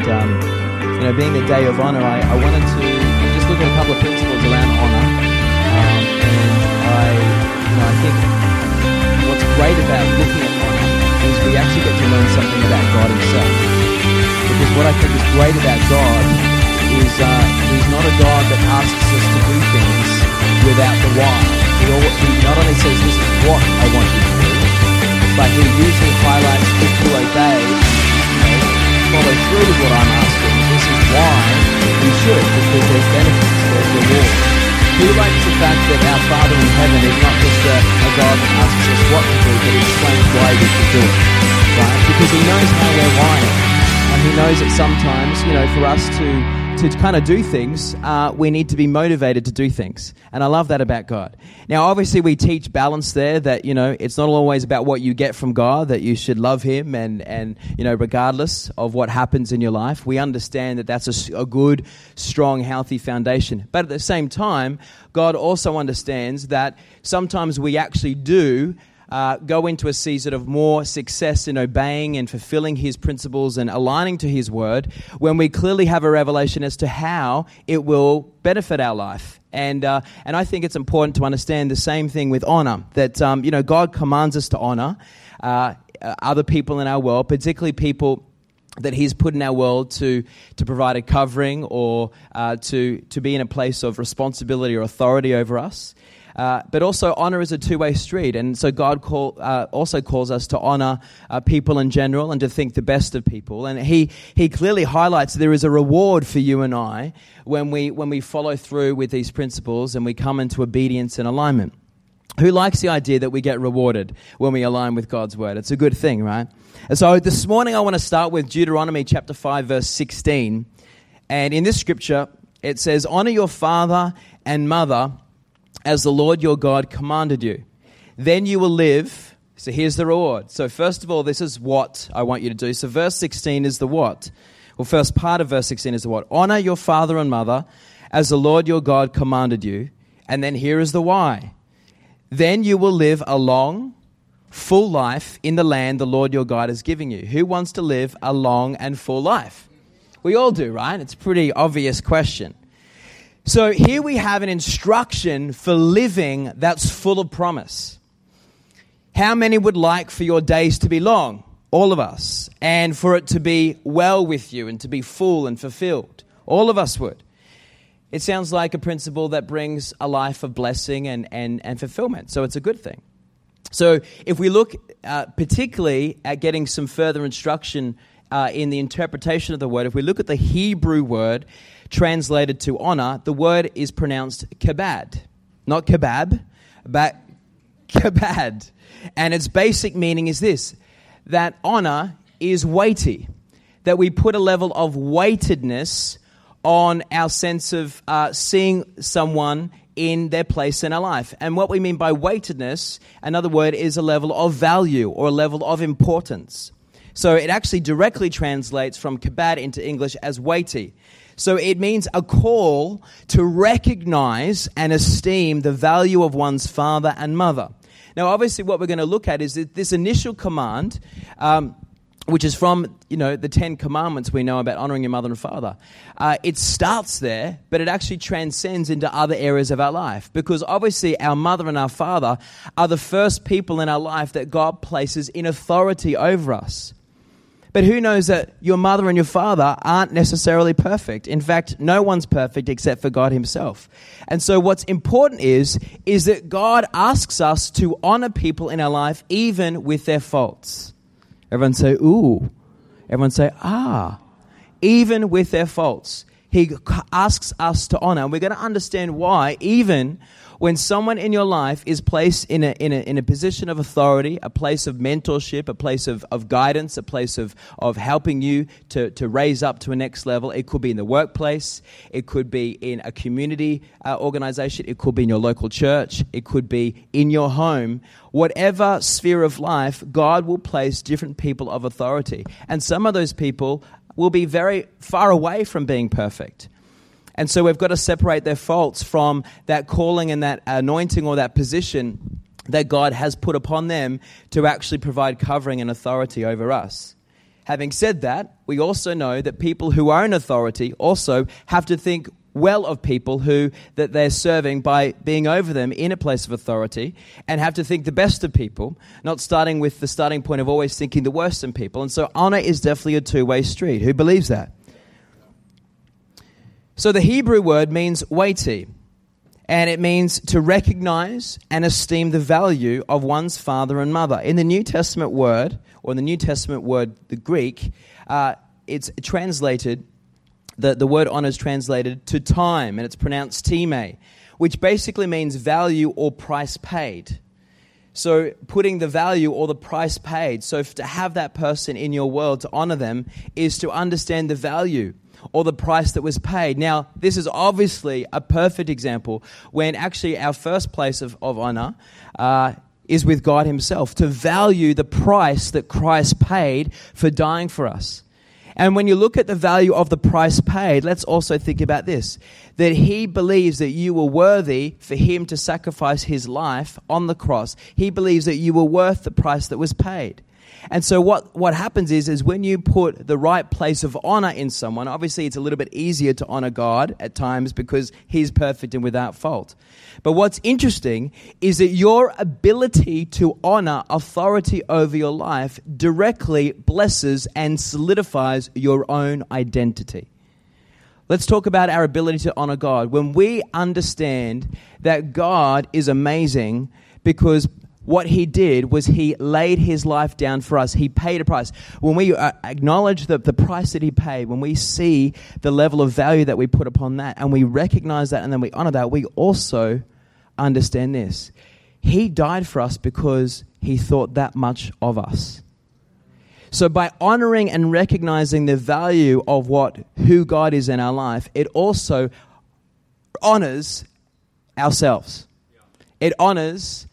and um, you know, being the day of honor, I, I wanted to just look at a couple of principles around honor. Um, and I, you know, I think what's great about looking at honor is we actually get to learn something about God Himself. Because what I think is great about God is uh, He's not a God that asks us to do things without the why. He, he not only says, "This is what I want you to do," but He usually highlights if you obey follow through with what I'm asking. This is why we should, because there's benefits, there's reward. He likes the fact that our Father in heaven is not just a, a God that asks us what to do, but explains why we should do it. Right? Because He knows how we're wired. And He knows that sometimes, you know, for us to to kind of do things, uh, we need to be motivated to do things. And I love that about God. Now, obviously, we teach balance there that, you know, it's not always about what you get from God, that you should love Him and, and you know, regardless of what happens in your life. We understand that that's a, a good, strong, healthy foundation. But at the same time, God also understands that sometimes we actually do uh, go into a season of more success in obeying and fulfilling His principles and aligning to His word when we clearly have a revelation as to how it will benefit our life. And, uh, and I think it's important to understand the same thing with honor that, um, you know, God commands us to honor uh, other people in our world, particularly people that he's put in our world to, to provide a covering or uh, to, to be in a place of responsibility or authority over us. Uh, but also, honor is a two way street. And so, God call, uh, also calls us to honor uh, people in general and to think the best of people. And he, he clearly highlights there is a reward for you and I when we, when we follow through with these principles and we come into obedience and alignment. Who likes the idea that we get rewarded when we align with God's word? It's a good thing, right? And so this morning I want to start with Deuteronomy chapter 5, verse 16. And in this scripture, it says, Honor your father and mother as the Lord your God commanded you. Then you will live. So here's the reward. So, first of all, this is what I want you to do. So, verse 16 is the what. Well, first part of verse 16 is the what. Honor your father and mother as the Lord your God commanded you. And then here is the why. Then you will live a long, full life in the land the Lord your God is giving you. Who wants to live a long and full life? We all do, right? It's a pretty obvious question. So here we have an instruction for living that's full of promise. How many would like for your days to be long? All of us. And for it to be well with you and to be full and fulfilled. All of us would. It sounds like a principle that brings a life of blessing and, and, and fulfillment. So it's a good thing. So if we look uh, particularly at getting some further instruction uh, in the interpretation of the word, if we look at the Hebrew word translated to honor, the word is pronounced kabad. Not kebab, but kabad. And its basic meaning is this that honor is weighty, that we put a level of weightedness on our sense of uh, seeing someone in their place in our life. And what we mean by weightedness, another word, is a level of value or a level of importance. So it actually directly translates from kabad into English as weighty. So it means a call to recognize and esteem the value of one's father and mother. Now, obviously, what we're going to look at is that this initial command. Um, which is from you know the Ten Commandments we know about honoring your mother and father. Uh, it starts there, but it actually transcends into other areas of our life because obviously our mother and our father are the first people in our life that God places in authority over us. But who knows that your mother and your father aren't necessarily perfect? In fact, no one's perfect except for God himself. And so what's important is is that God asks us to honor people in our life even with their faults. Everyone say ooh. Everyone say ah. Even with their faults. He asks us to honor. And we're going to understand why even when someone in your life is placed in a, in a, in a position of authority, a place of mentorship, a place of, of guidance, a place of, of helping you to, to raise up to a next level, it could be in the workplace, it could be in a community uh, organization, it could be in your local church, it could be in your home. Whatever sphere of life, God will place different people of authority. And some of those people will be very far away from being perfect. And so we've got to separate their faults from that calling and that anointing or that position that God has put upon them to actually provide covering and authority over us. Having said that, we also know that people who are in authority also have to think well of people who that they're serving by being over them in a place of authority and have to think the best of people not starting with the starting point of always thinking the worst in people. And so honor is definitely a two-way street. Who believes that so the hebrew word means weighty and it means to recognize and esteem the value of one's father and mother in the new testament word or in the new testament word the greek uh, it's translated the, the word honor is translated to time, and it's pronounced time, which basically means value or price paid. So, putting the value or the price paid. So, to have that person in your world, to honor them, is to understand the value or the price that was paid. Now, this is obviously a perfect example when actually our first place of, of honor uh, is with God Himself, to value the price that Christ paid for dying for us. And when you look at the value of the price paid, let's also think about this that he believes that you were worthy for him to sacrifice his life on the cross. He believes that you were worth the price that was paid. And so what, what happens is, is when you put the right place of honor in someone, obviously it's a little bit easier to honor God at times because he's perfect and without fault. But what's interesting is that your ability to honor authority over your life directly blesses and solidifies your own identity. Let's talk about our ability to honor God. When we understand that God is amazing because what he did was he laid his life down for us. He paid a price. When we uh, acknowledge the, the price that he paid, when we see the level of value that we put upon that, and we recognize that and then we honor that, we also understand this. He died for us because he thought that much of us. So by honoring and recognizing the value of what who God is in our life, it also honors ourselves. It honors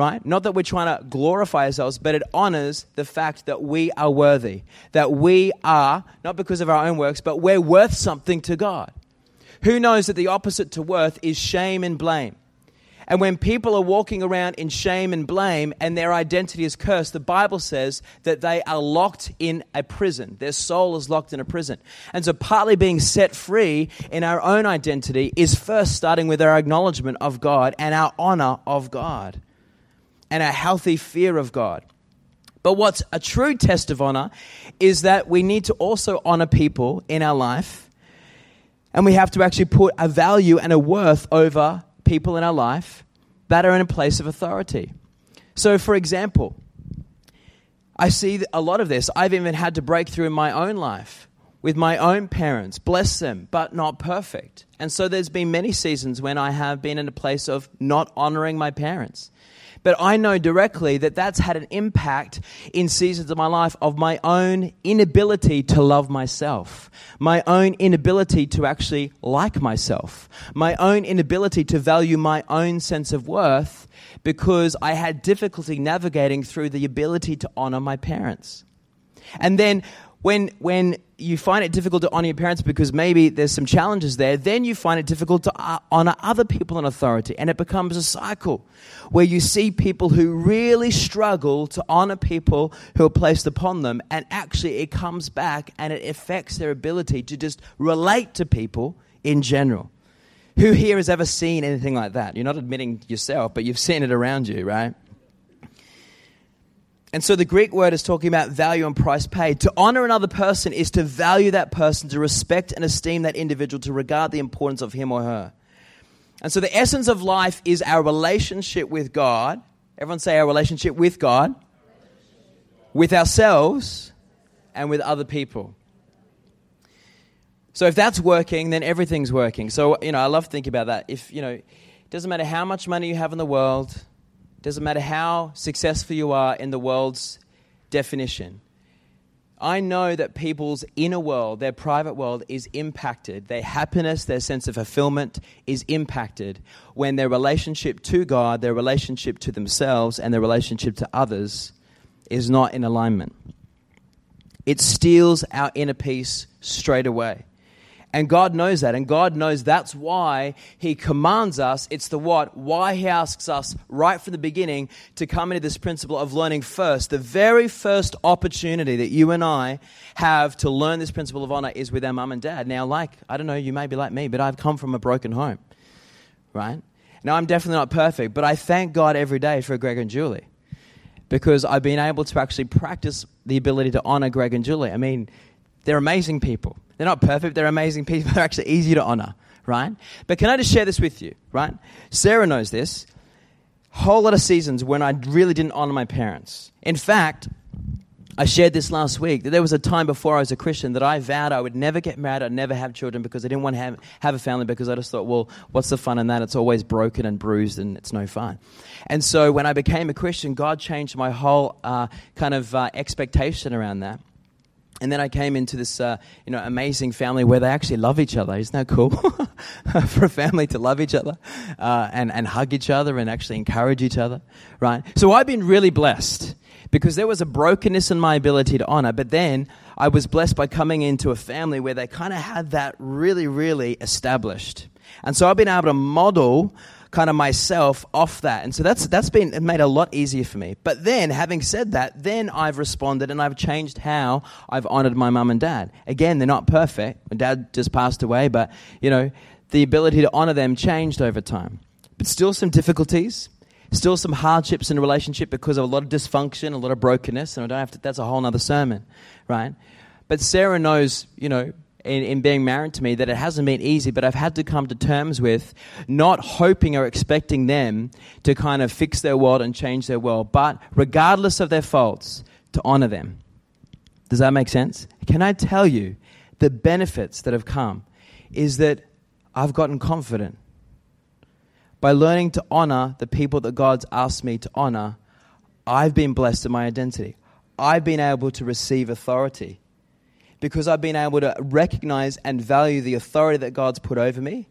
right? Not that we're trying to glorify ourselves, but it honors the fact that we are worthy, that we are, not because of our own works, but we're worth something to God. Who knows that the opposite to worth is shame and blame? And when people are walking around in shame and blame and their identity is cursed, the Bible says that they are locked in a prison. Their soul is locked in a prison. And so, partly being set free in our own identity is first starting with our acknowledgement of God and our honor of God and a healthy fear of God. But what's a true test of honor is that we need to also honor people in our life, and we have to actually put a value and a worth over people in our life that are in a place of authority. So, for example, I see a lot of this. I've even had to break through in my own life with my own parents, bless them, but not perfect. And so there's been many seasons when I have been in a place of not honoring my parents. But I know directly that that's had an impact in seasons of my life of my own inability to love myself, my own inability to actually like myself, my own inability to value my own sense of worth because I had difficulty navigating through the ability to honor my parents. And then when, when you find it difficult to honor your parents because maybe there's some challenges there, then you find it difficult to uh, honor other people in authority. And it becomes a cycle where you see people who really struggle to honor people who are placed upon them. And actually, it comes back and it affects their ability to just relate to people in general. Who here has ever seen anything like that? You're not admitting yourself, but you've seen it around you, right? And so the Greek word is talking about value and price paid. To honor another person is to value that person, to respect and esteem that individual, to regard the importance of him or her. And so the essence of life is our relationship with God. Everyone say our relationship with God, with ourselves, and with other people. So if that's working, then everything's working. So, you know, I love thinking about that. If, you know, it doesn't matter how much money you have in the world, doesn't matter how successful you are in the world's definition. I know that people's inner world, their private world, is impacted. Their happiness, their sense of fulfillment is impacted when their relationship to God, their relationship to themselves, and their relationship to others is not in alignment. It steals our inner peace straight away. And God knows that. And God knows that's why He commands us. It's the what, why He asks us right from the beginning to come into this principle of learning first. The very first opportunity that you and I have to learn this principle of honor is with our mum and dad. Now, like, I don't know, you may be like me, but I've come from a broken home, right? Now, I'm definitely not perfect, but I thank God every day for Greg and Julie because I've been able to actually practice the ability to honor Greg and Julie. I mean, they're amazing people. They're not perfect, they're amazing people. They're actually easy to honor, right? But can I just share this with you, right? Sarah knows this. Whole lot of seasons when I really didn't honor my parents. In fact, I shared this last week that there was a time before I was a Christian that I vowed I would never get married, I'd never have children because I didn't want to have, have a family because I just thought, well, what's the fun in that? It's always broken and bruised and it's no fun. And so when I became a Christian, God changed my whole uh, kind of uh, expectation around that. And then I came into this, uh, you know, amazing family where they actually love each other. Isn't that cool? For a family to love each other uh, and, and hug each other and actually encourage each other, right? So I've been really blessed because there was a brokenness in my ability to honor. But then I was blessed by coming into a family where they kind of had that really, really established. And so I've been able to model kind of myself off that. And so that's, that's been made a lot easier for me. But then, having said that, then I've responded and I've changed how I've honored my mum and dad. Again, they're not perfect. My dad just passed away, but, you know, the ability to honor them changed over time. But still some difficulties, still some hardships in a relationship because of a lot of dysfunction, a lot of brokenness, and I don't have to, that's a whole other sermon, right? But Sarah knows, you know, in, in being married to me that it hasn't been easy, but I've had to come to terms with not hoping or expecting them to kind of fix their world and change their world, but regardless of their faults, to honor them. Does that make sense? Can I tell you the benefits that have come is that I've gotten confident. By learning to honor the people that God's asked me to honor, I've been blessed in my identity. I've been able to receive authority because I've been able to recognize and value the authority that God's put over me,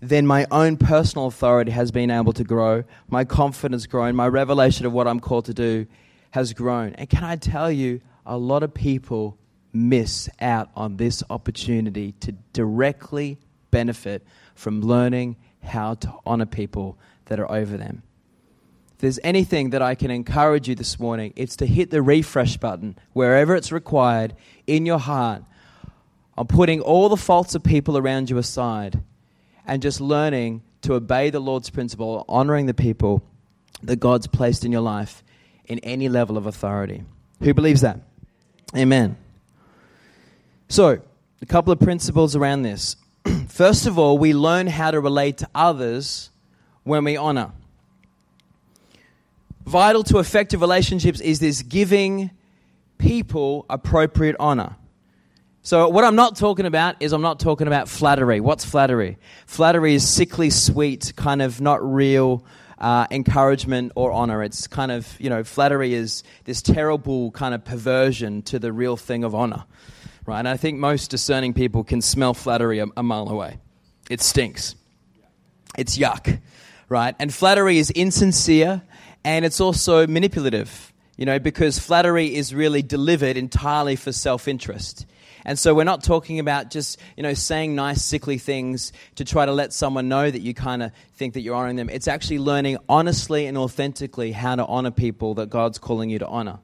then my own personal authority has been able to grow, my confidence grown, my revelation of what I'm called to do has grown. And can I tell you, a lot of people miss out on this opportunity to directly benefit from learning how to honor people that are over them if there's anything that I can encourage you this morning, it's to hit the refresh button wherever it's required in your heart on putting all the faults of people around you aside and just learning to obey the Lord's principle, honoring the people that God's placed in your life in any level of authority. Who believes that? Amen. So, a couple of principles around this. First of all, we learn how to relate to others when we honor vital to effective relationships is this giving people appropriate honor. So, what I'm not talking about is I'm not talking about flattery. What's flattery? Flattery is sickly sweet, kind of not real uh, encouragement or honor. It's kind of, you know, flattery is this terrible kind of perversion to the real thing of honor, right? And I think most discerning people can smell flattery a, a mile away. It stinks, it's yuck, right? And flattery is insincere, and it's also manipulative, you know, because flattery is really delivered entirely for self interest. And so we're not talking about just, you know, saying nice, sickly things to try to let someone know that you kind of think that you're honoring them. It's actually learning honestly and authentically how to honor people that God's calling you to honor.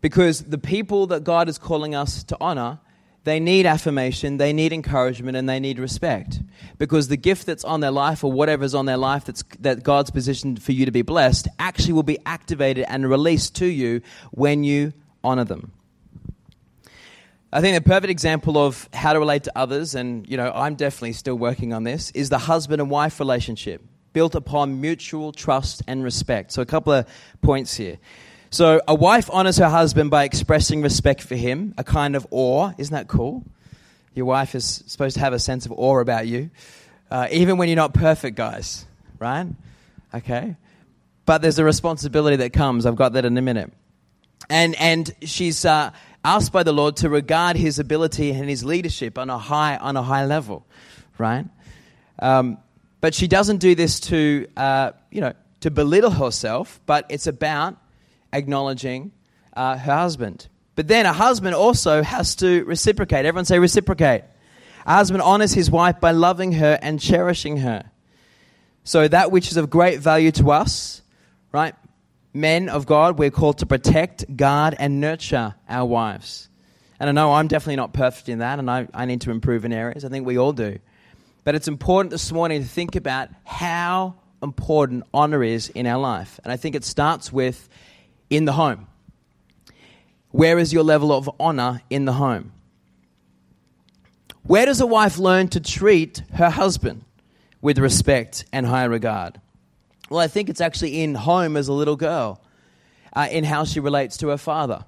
Because the people that God is calling us to honor they need affirmation, they need encouragement, and they need respect. Because the gift that's on their life, or whatever's on their life that's, that God's positioned for you to be blessed, actually will be activated and released to you when you honor them. I think the perfect example of how to relate to others, and you know, I'm definitely still working on this, is the husband and wife relationship built upon mutual trust and respect. So, a couple of points here. So a wife honors her husband by expressing respect for him, a kind of awe. Isn't that cool? Your wife is supposed to have a sense of awe about you, uh, even when you're not perfect, guys, right? Okay. But there's a responsibility that comes. I've got that in a minute. And, and she's uh, asked by the Lord to regard his ability and his leadership on a high, on a high level, right? Um, but she doesn't do this to, uh, you know, to belittle herself, but it's about acknowledging uh, her husband. But then a husband also has to reciprocate. Everyone say reciprocate. A husband honors his wife by loving her and cherishing her. So that which is of great value to us, right? Men of God, we're called to protect, guard, and nurture our wives. And I know I'm definitely not perfect in that, and I, I need to improve in areas. I think we all do. But it's important this morning to think about how important honor is in our life. And I think it starts with in the home. Where is your level of honor in the home? Where does a wife learn to treat her husband with respect and high regard? Well, I think it's actually in home as a little girl, uh, in how she relates to her father.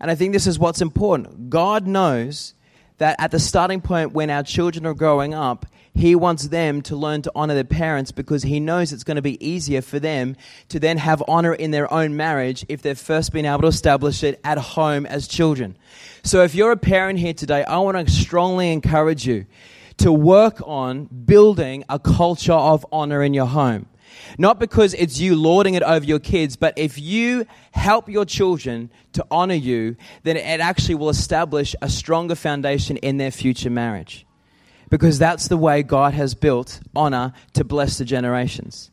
And I think this is what's important. God knows that at the starting point when our children are growing up, he wants them to learn to honor their parents because he knows it's going to be easier for them to then have honor in their own marriage if they've first been able to establish it at home as children. So if you're a parent here today, I want to strongly encourage you to work on building a culture of honor in your home. Not because it's you lording it over your kids, but if you help your children to honor you, then it actually will establish a stronger foundation in their future marriage because that's the way God has built honor to bless the generations.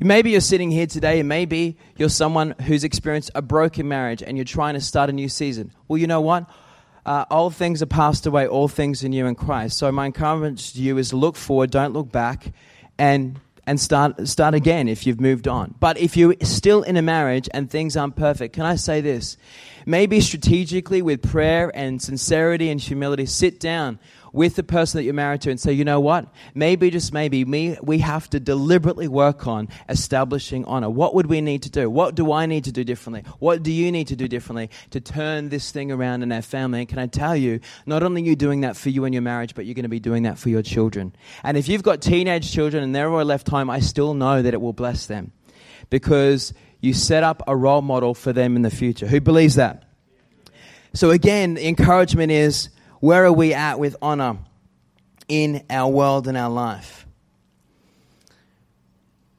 Maybe you're sitting here today, and maybe you're someone who's experienced a broken marriage and you're trying to start a new season. Well, you know what? Uh, old things are passed away, all things are new in Christ. So, my encouragement to you is look forward, don't look back, and and start start again if you've moved on. But if you're still in a marriage and things aren't perfect, can I say this? Maybe strategically with prayer and sincerity and humility, sit down with the person that you're married to and say, you know what? Maybe, just maybe, me, we have to deliberately work on establishing honor. What would we need to do? What do I need to do differently? What do you need to do differently to turn this thing around in our family? And can I tell you, not only are you doing that for you and your marriage, but you're going to be doing that for your children. And if you've got teenage children and they're all left home, I still know that it will bless them because you set up a role model for them in the future. Who believes that? So again, the encouragement is where are we at with honor in our world and our life?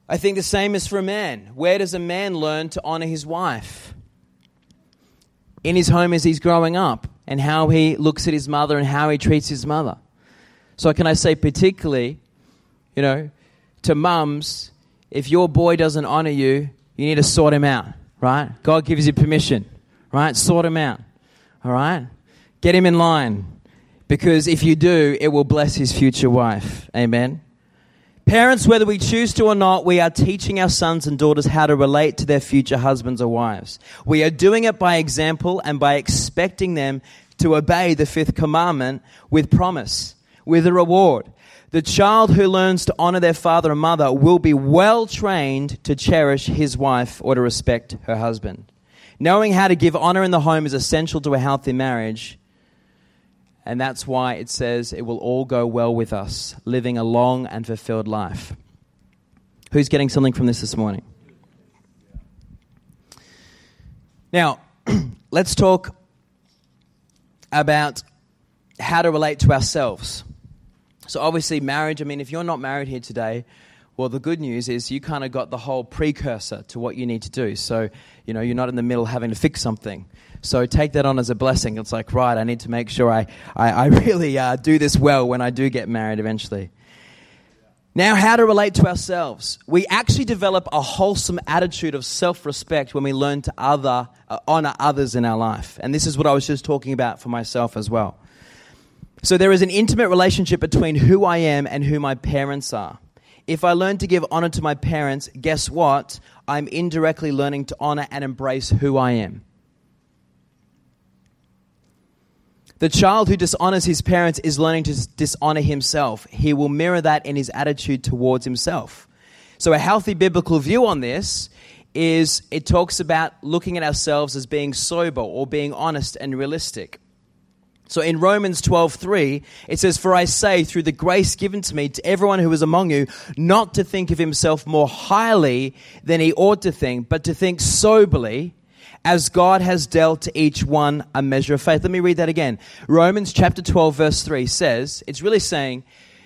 I think the same is for a man. Where does a man learn to honor his wife? In his home as he's growing up, and how he looks at his mother and how he treats his mother. So, can I say, particularly, you know, to mums, if your boy doesn't honor you, you need to sort him out, right? God gives you permission, right? Sort him out, all right? Get him in line. Because if you do, it will bless his future wife. Amen. Parents, whether we choose to or not, we are teaching our sons and daughters how to relate to their future husbands or wives. We are doing it by example and by expecting them to obey the fifth commandment with promise, with a reward. The child who learns to honor their father and mother will be well trained to cherish his wife or to respect her husband. Knowing how to give honor in the home is essential to a healthy marriage and that's why it says it will all go well with us, living a long and fulfilled life. Who's getting something from this this morning? Now, let's talk about how to relate to ourselves. So, obviously, marriage, I mean, if you're not married here today, well, the good news is you kind of got the whole precursor to what you need to do. So, you know, you're not in the middle having to fix something. So take that on as a blessing. It's like, right, I need to make sure I, I, I really uh, do this well when I do get married eventually. Now, how to relate to ourselves. We actually develop a wholesome attitude of self respect when we learn to other, uh, honor others in our life. And this is what I was just talking about for myself as well. So, there is an intimate relationship between who I am and who my parents are. If I learn to give honor to my parents, guess what? I'm indirectly learning to honor and embrace who I am. The child who dishonors his parents is learning to dishonor himself. He will mirror that in his attitude towards himself. So, a healthy biblical view on this is it talks about looking at ourselves as being sober or being honest and realistic. So in Romans 12:3 it says for I say through the grace given to me to everyone who is among you not to think of himself more highly than he ought to think but to think soberly as God has dealt to each one a measure of faith. Let me read that again. Romans chapter 12, verse 3 says, it's really saying,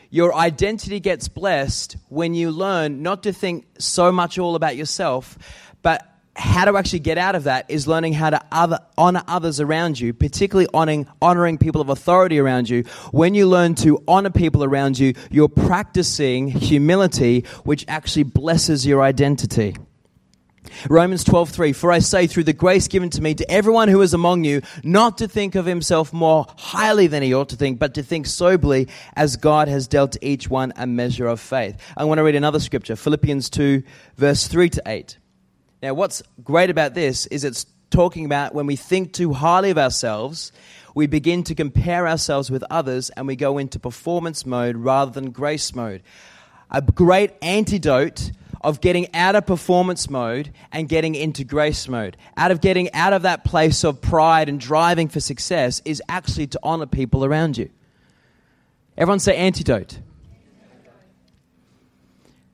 your identity gets blessed when you learn not to think so much all about yourself, but how to actually get out of that is learning how to other, honor others around you, particularly honoring, honoring people of authority around you. When you learn to honor people around you, you're practicing humility, which actually blesses your identity. Romans 12:3 For I say through the grace given to me to everyone who is among you not to think of himself more highly than he ought to think but to think soberly as God has dealt to each one a measure of faith. I want to read another scripture Philippians 2 verse 3 to 8. Now what's great about this is it's talking about when we think too highly of ourselves we begin to compare ourselves with others and we go into performance mode rather than grace mode. A great antidote of getting out of performance mode and getting into grace mode. Out of getting out of that place of pride and driving for success is actually to honor people around you. Everyone say antidote.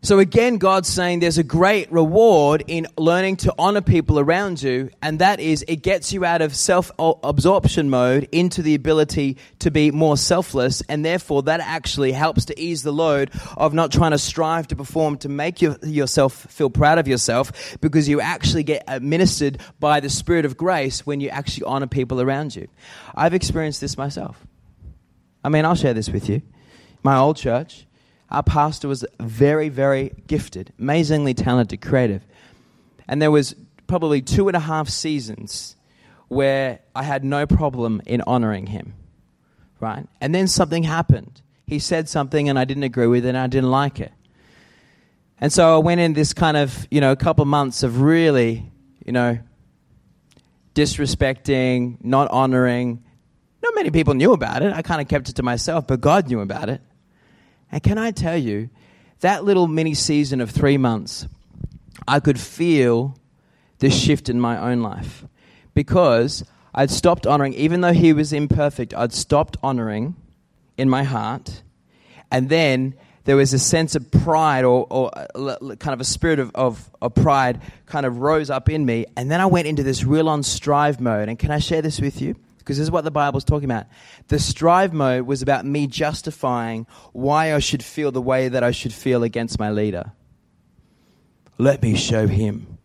So again, God's saying there's a great reward in learning to honor people around you, and that is it gets you out of self absorption mode into the ability to be more selfless, and therefore that actually helps to ease the load of not trying to strive to perform to make your, yourself feel proud of yourself, because you actually get administered by the Spirit of grace when you actually honor people around you. I've experienced this myself. I mean, I'll share this with you. My old church, our pastor was very, very gifted, amazingly talented, creative. And there was probably two and a half seasons where I had no problem in honoring him, right? And then something happened. He said something and I didn't agree with it and I didn't like it. And so I went in this kind of, you know, a couple months of really, you know, disrespecting, not honoring. Not many people knew about it. I kind of kept it to myself, but God knew about it. And can I tell you, that little mini season of three months, I could feel the shift in my own life because I'd stopped honoring, even though he was imperfect, I'd stopped honoring in my heart. And then there was a sense of pride or, or uh, kind of a spirit of, of, of, pride kind of rose up in me. And then I went into this real on strive mode. And can I share this with you? Because this is what the Bible's talking about. The strive mode was about me justifying why I should feel the way that I should feel against my leader. Let me show him.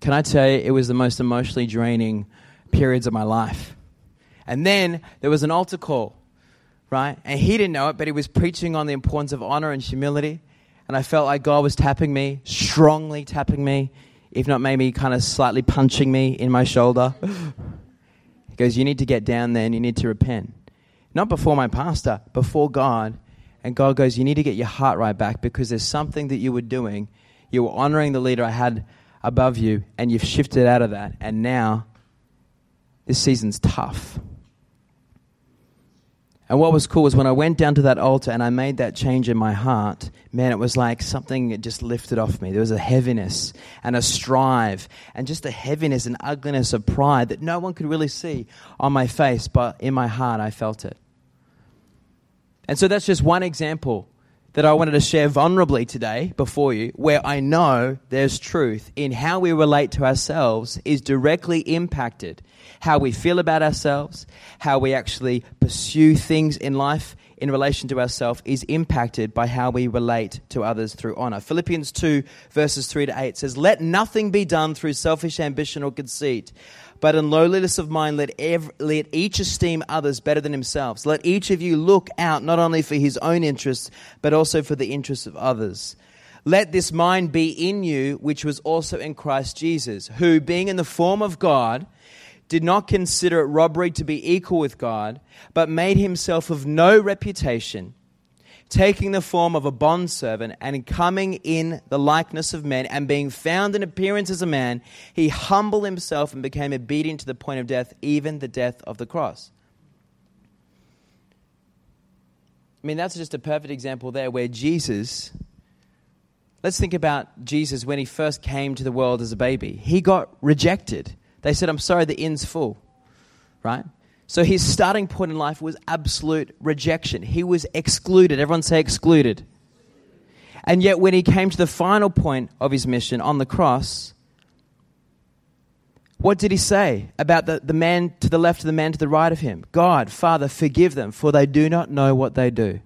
Can I tell you, it was the most emotionally draining periods of my life. And then there was an altar call, right? And he didn't know it, but he was preaching on the importance of honor and humility. And I felt like God was tapping me, strongly tapping me if not maybe kind of slightly punching me in my shoulder. he goes, You need to get down there and you need to repent. Not before my pastor, before God. And God goes, You need to get your heart right back because there's something that you were doing. You were honoring the leader I had above you, and you've shifted out of that. And now, this season's tough. And what was cool was when I went down to that altar and I made that change in my heart, man, it was like something just lifted off me. There was a heaviness and a strive and just a heaviness and ugliness of pride that no one could really see on my face, but in my heart I felt it. And so that's just one example that I wanted to share vulnerably today before you, where I know there's truth in how we relate to ourselves is directly impacted. How we feel about ourselves, how we actually pursue things in life in relation to ourselves is impacted by how we relate to others through honor. Philippians 2, verses 3 to 8 says, Let nothing be done through selfish ambition or conceit but in lowliness of mind, let, every, let each esteem others better than themselves. Let each of you look out not only for his own interests, but also for the interests of others. Let this mind be in you, which was also in Christ Jesus, who, being in the form of God, did not consider it robbery to be equal with God, but made himself of no reputation taking the form of a bondservant and coming in the likeness of men and being found in appearance as a man, he humbled himself and became obedient to the point of death, even the death of the cross. I mean, that's just a perfect example there where Jesus, let's think about Jesus when he first came to the world as a baby. He got rejected. They said, I'm sorry, the inn's full, right? So his starting point in life was absolute rejection. He was excluded. Everyone say excluded. And yet, when he came to the final point of his mission on the cross, what did he say about the, the man to the left and the man to the right of him? God, Father, forgive them, for they do not know what they do.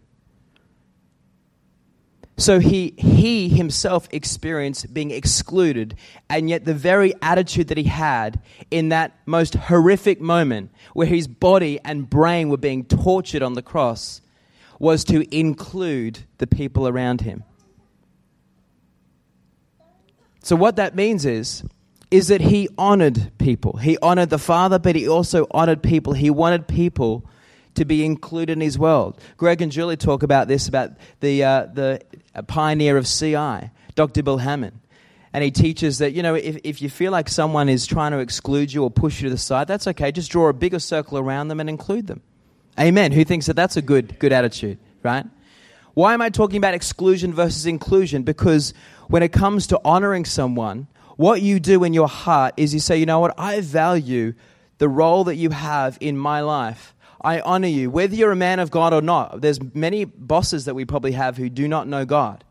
So he, he himself experienced being excluded, and yet the very attitude that he had in that most horrific moment where his body and brain were being tortured on the cross was to include the people around him. So what that means is is that he honored people. He honored the Father, but he also honored people. He wanted people to be included in his world. Greg and Julie talk about this about the uh, the pioneer of CI, Dr. Bill Hamon. And he teaches that, you know, if, if you feel like someone is trying to exclude you or push you to the side, that's okay. Just draw a bigger circle around them and include them. Amen. Who thinks that that's a good, good attitude, right? Why am I talking about exclusion versus inclusion? Because when it comes to honoring someone, what you do in your heart is you say, you know what, I value the role that you have in my life. I honor you, whether you're a man of God or not. There's many bosses that we probably have who do not know God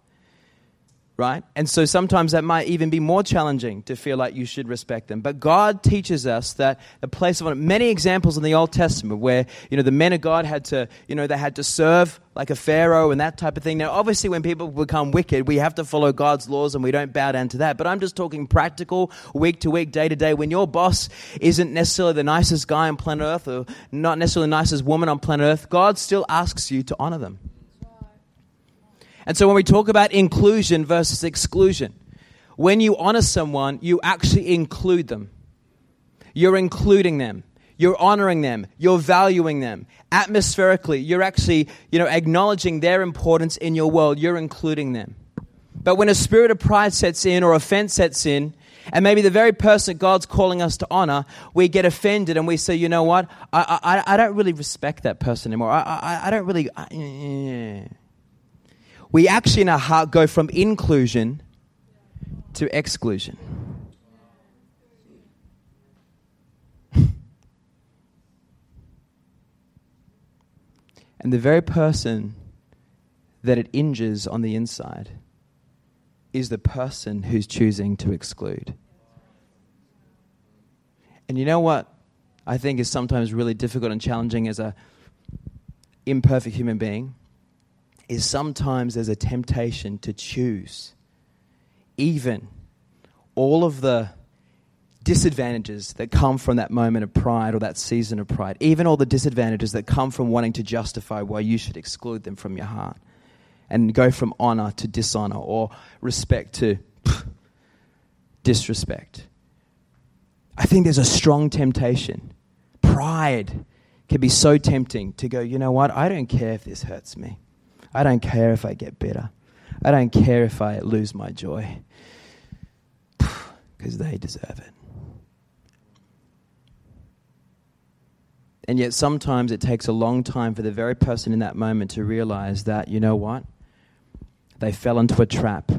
right? And so sometimes that might even be more challenging to feel like you should respect them. But God teaches us that the place of honor, many examples in the Old Testament where, you know, the men of God had to, you know, they had to serve like a Pharaoh and that type of thing. Now, obviously, when people become wicked, we have to follow God's laws and we don't bow down to that. But I'm just talking practical, week to week, day to day. When your boss isn't necessarily the nicest guy on planet Earth or not necessarily the nicest woman on planet Earth, God still asks you to honor them. And so when we talk about inclusion versus exclusion, when you honor someone, you actually include them. You're including them. You're honoring them. You're valuing them. Atmospherically, you're actually, you know, acknowledging their importance in your world. You're including them. But when a spirit of pride sets in or offense sets in, and maybe the very person God's calling us to honor, we get offended and we say, you know what? I, I, I don't really respect that person anymore. I, I, I don't really. I, eh, eh, eh. We actually in our heart go from inclusion to exclusion. and the very person that it injures on the inside is the person who's choosing to exclude. And you know what I think is sometimes really difficult and challenging as a imperfect human being? Is sometimes there's a temptation to choose even all of the disadvantages that come from that moment of pride or that season of pride, even all the disadvantages that come from wanting to justify why you should exclude them from your heart and go from honor to dishonor or respect to disrespect. I think there's a strong temptation. Pride can be so tempting to go, you know what? I don't care if this hurts me. I don't care if I get bitter. I don't care if I lose my joy. Because they deserve it. And yet, sometimes it takes a long time for the very person in that moment to realize that, you know what? They fell into a trap.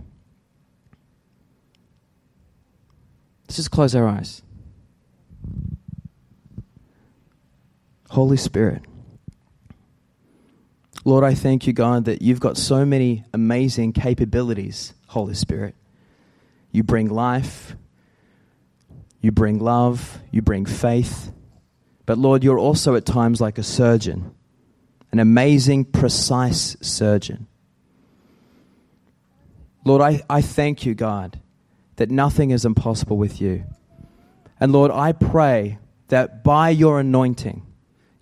Let's just close our eyes. Holy Spirit. Lord, I thank you, God, that you've got so many amazing capabilities, Holy Spirit. You bring life, you bring love, you bring faith. But Lord, you're also at times like a surgeon, an amazing, precise surgeon. Lord, I, I thank you, God, that nothing is impossible with you. And Lord, I pray that by your anointing,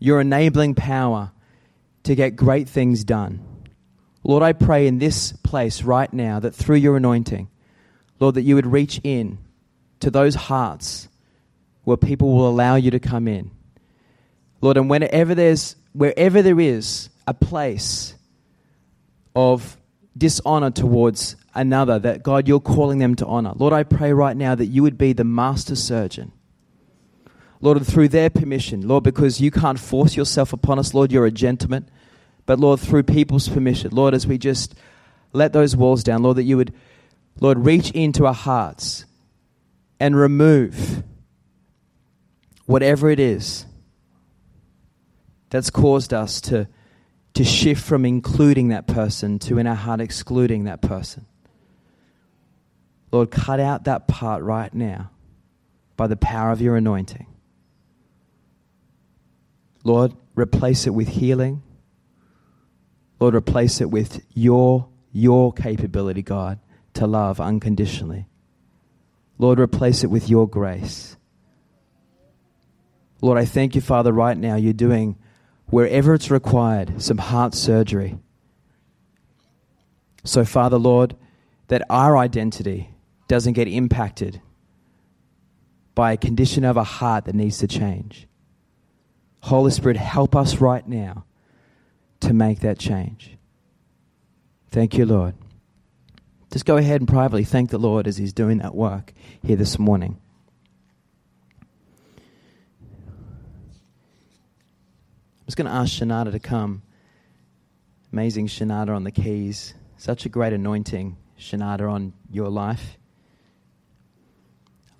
your enabling power, to get great things done. Lord, I pray in this place right now that through your anointing, Lord, that you would reach in to those hearts where people will allow you to come in. Lord, and whenever there's, wherever there is a place of dishonor towards another, that God, you're calling them to honor. Lord, I pray right now that you would be the master surgeon Lord, through their permission, Lord, because you can't force yourself upon us, Lord, you're a gentleman. But Lord, through people's permission, Lord, as we just let those walls down, Lord, that you would, Lord, reach into our hearts and remove whatever it is that's caused us to, to shift from including that person to in our heart excluding that person. Lord, cut out that part right now by the power of your anointing. Lord, replace it with healing. Lord, replace it with your your capability, God, to love unconditionally. Lord, replace it with your grace. Lord, I thank you, Father, right now you're doing, wherever it's required, some heart surgery. So, Father, Lord, that our identity doesn't get impacted by a condition of a heart that needs to change. Holy Spirit, help us right now to make that change. Thank you, Lord. Just go ahead and privately thank the Lord as He's doing that work here this morning. I'm just going to ask Shanada to come. Amazing Shanada on the keys. Such a great anointing, Shanada, on your life.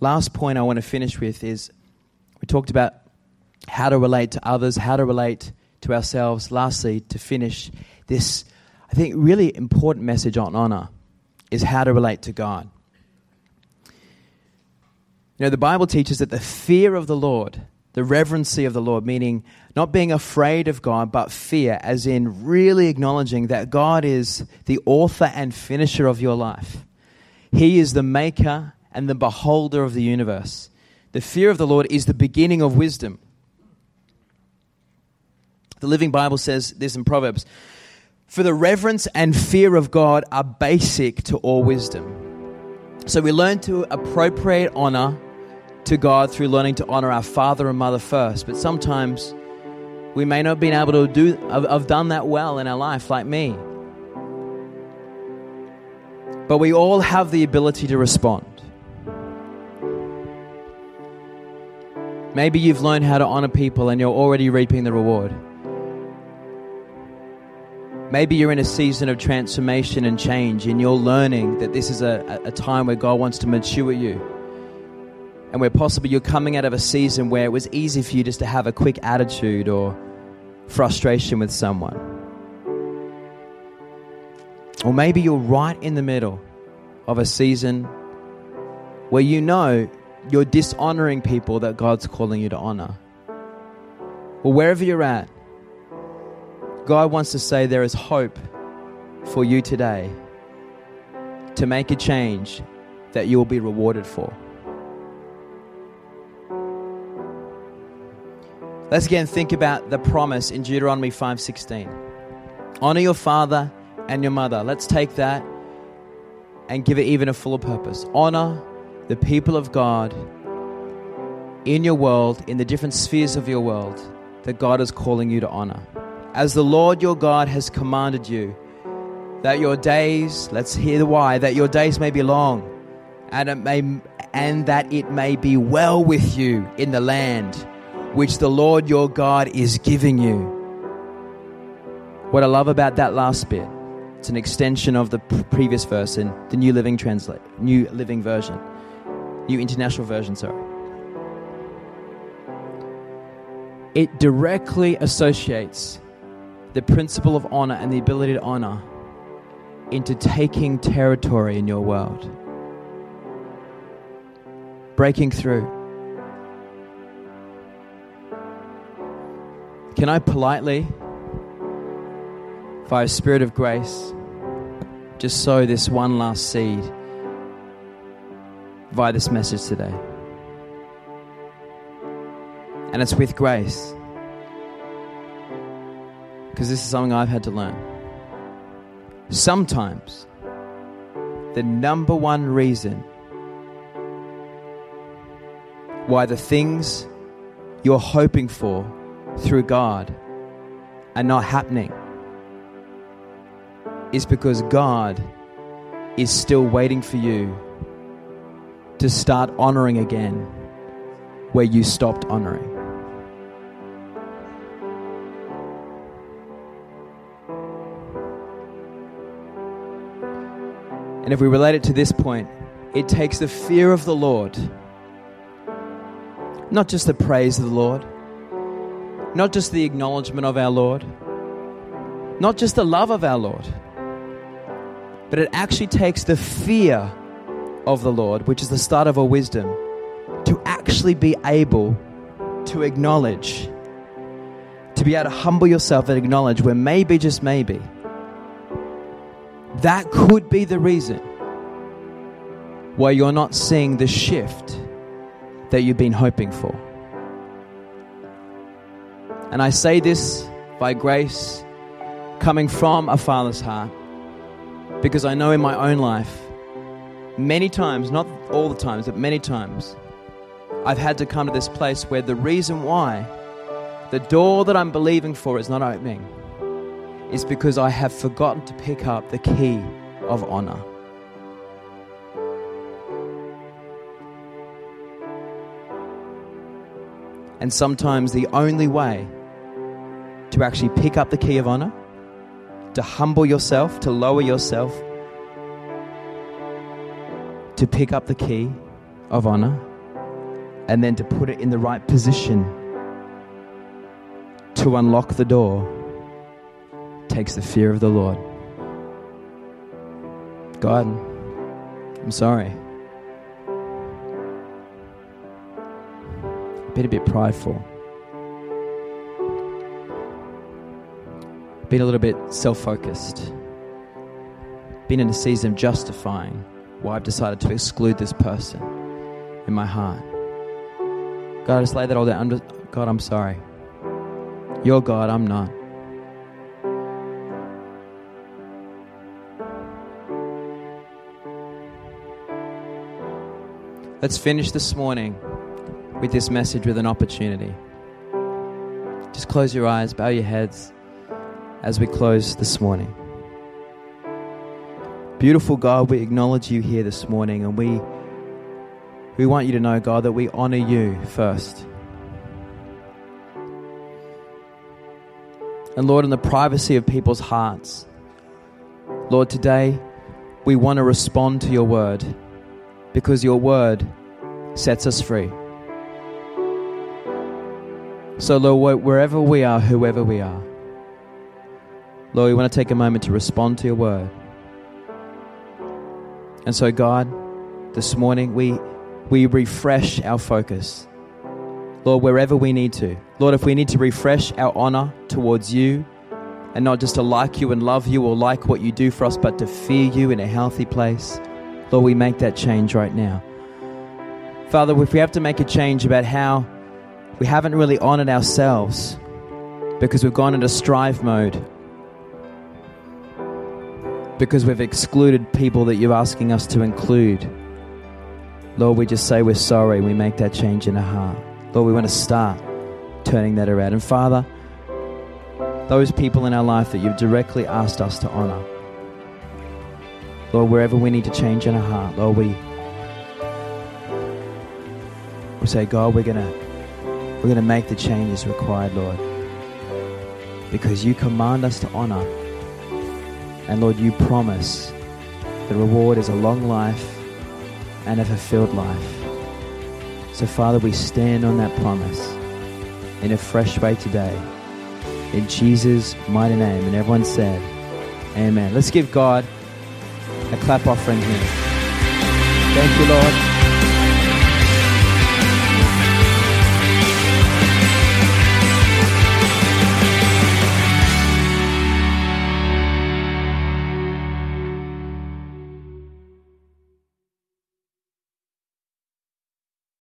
Last point I want to finish with is we talked about how to relate to others, how to relate to ourselves. Lastly, to finish this, I think, really important message on honor is how to relate to God. You know, the Bible teaches that the fear of the Lord, the reverency of the Lord, meaning not being afraid of God, but fear, as in really acknowledging that God is the author and finisher of your life. He is the maker and the beholder of the universe. The fear of the Lord is the beginning of wisdom. The Living Bible says this in Proverbs For the reverence and fear of God are basic to all wisdom. So we learn to appropriate honor to God through learning to honor our father and mother first. But sometimes we may not have been able to do, have done that well in our life, like me. But we all have the ability to respond. Maybe you've learned how to honor people and you're already reaping the reward. Maybe you're in a season of transformation and change and you're learning that this is a, a time where God wants to mature you. And where possibly you're coming out of a season where it was easy for you just to have a quick attitude or frustration with someone. Or maybe you're right in the middle of a season where you know you're dishonoring people that God's calling you to honor. Well, wherever you're at, God wants to say there is hope for you today to make a change that you will be rewarded for. Let's again think about the promise in Deuteronomy 5:16. Honor your father and your mother. Let's take that and give it even a fuller purpose. Honor the people of God in your world, in the different spheres of your world that God is calling you to honor. As the Lord your God has commanded you, that your days, let's hear the why, that your days may be long and it may and that it may be well with you in the land which the Lord your God is giving you. What I love about that last bit, it's an extension of the previous verse in the New Living Translate, New Living Version. New International Version, sorry. It directly associates the principle of honor and the ability to honor into taking territory in your world, breaking through. Can I politely, by a spirit of grace, just sow this one last seed? via this message today. And it's with grace. Because this is something I've had to learn. Sometimes, the number one reason why the things you're hoping for through God are not happening is because God is still waiting for you to start honoring again where you stopped honoring. And if we relate it to this point, it takes the fear of the Lord, not just the praise of the Lord, not just the acknowledgement of our Lord, not just the love of our Lord, but it actually takes the fear of the Lord, which is the start of our wisdom, to actually be able to acknowledge, to be able to humble yourself and acknowledge where maybe, just maybe, that could be the reason why you're not seeing the shift that you've been hoping for. And I say this by grace, coming from a father's heart, because I know in my own life, many times, not all the times, but many times, I've had to come to this place where the reason why the door that I'm believing for is not opening is because I have forgotten to pick up the key of honor. And sometimes the only way to actually pick up the key of honor, to humble yourself, to lower yourself, to pick up the key of honor, and then to put it in the right position to unlock the door takes the fear of the Lord. God, I'm sorry. been a bit prideful, been a little bit self focused, been in a season of justifying why I've decided to exclude this person in my heart. God, I just lay that all down. God, I'm sorry. You're God, I'm not. Let's finish this morning with this message with an opportunity. Just close your eyes, bow your heads as we close this morning. Beautiful God, we acknowledge you here this morning and we we want you to know, God, that we honor you first. And Lord, in the privacy of people's hearts, Lord, today we want to respond to your word because your word sets us free. So, Lord, wherever we are, whoever we are, Lord, we want to take a moment to respond to your word. And so, God, this morning we, we refresh our focus. Lord, wherever we need to. Lord, if we need to refresh our honor towards you and not just to like you and love you or like what you do for us, but to fear you in a healthy place, Lord, we make that change right now. Father, if we have to make a change about how we haven't really honored ourselves because we've gone into strive mode. Because we've excluded people that you're asking us to include. Lord, we just say we're sorry. We make that change in our heart. Lord, we want to start turning that around. And Father, those people in our life that you've directly asked us to honor. Lord, wherever we need to change in our heart, Lord, we, we say, God, we're to we're to make the changes required, Lord. Because you command us to honor. And Lord, you promise the reward is a long life and a fulfilled life. So, Father, we stand on that promise in a fresh way today. In Jesus' mighty name. And everyone said, Amen. Let's give God a clap offering here. Thank you, Lord.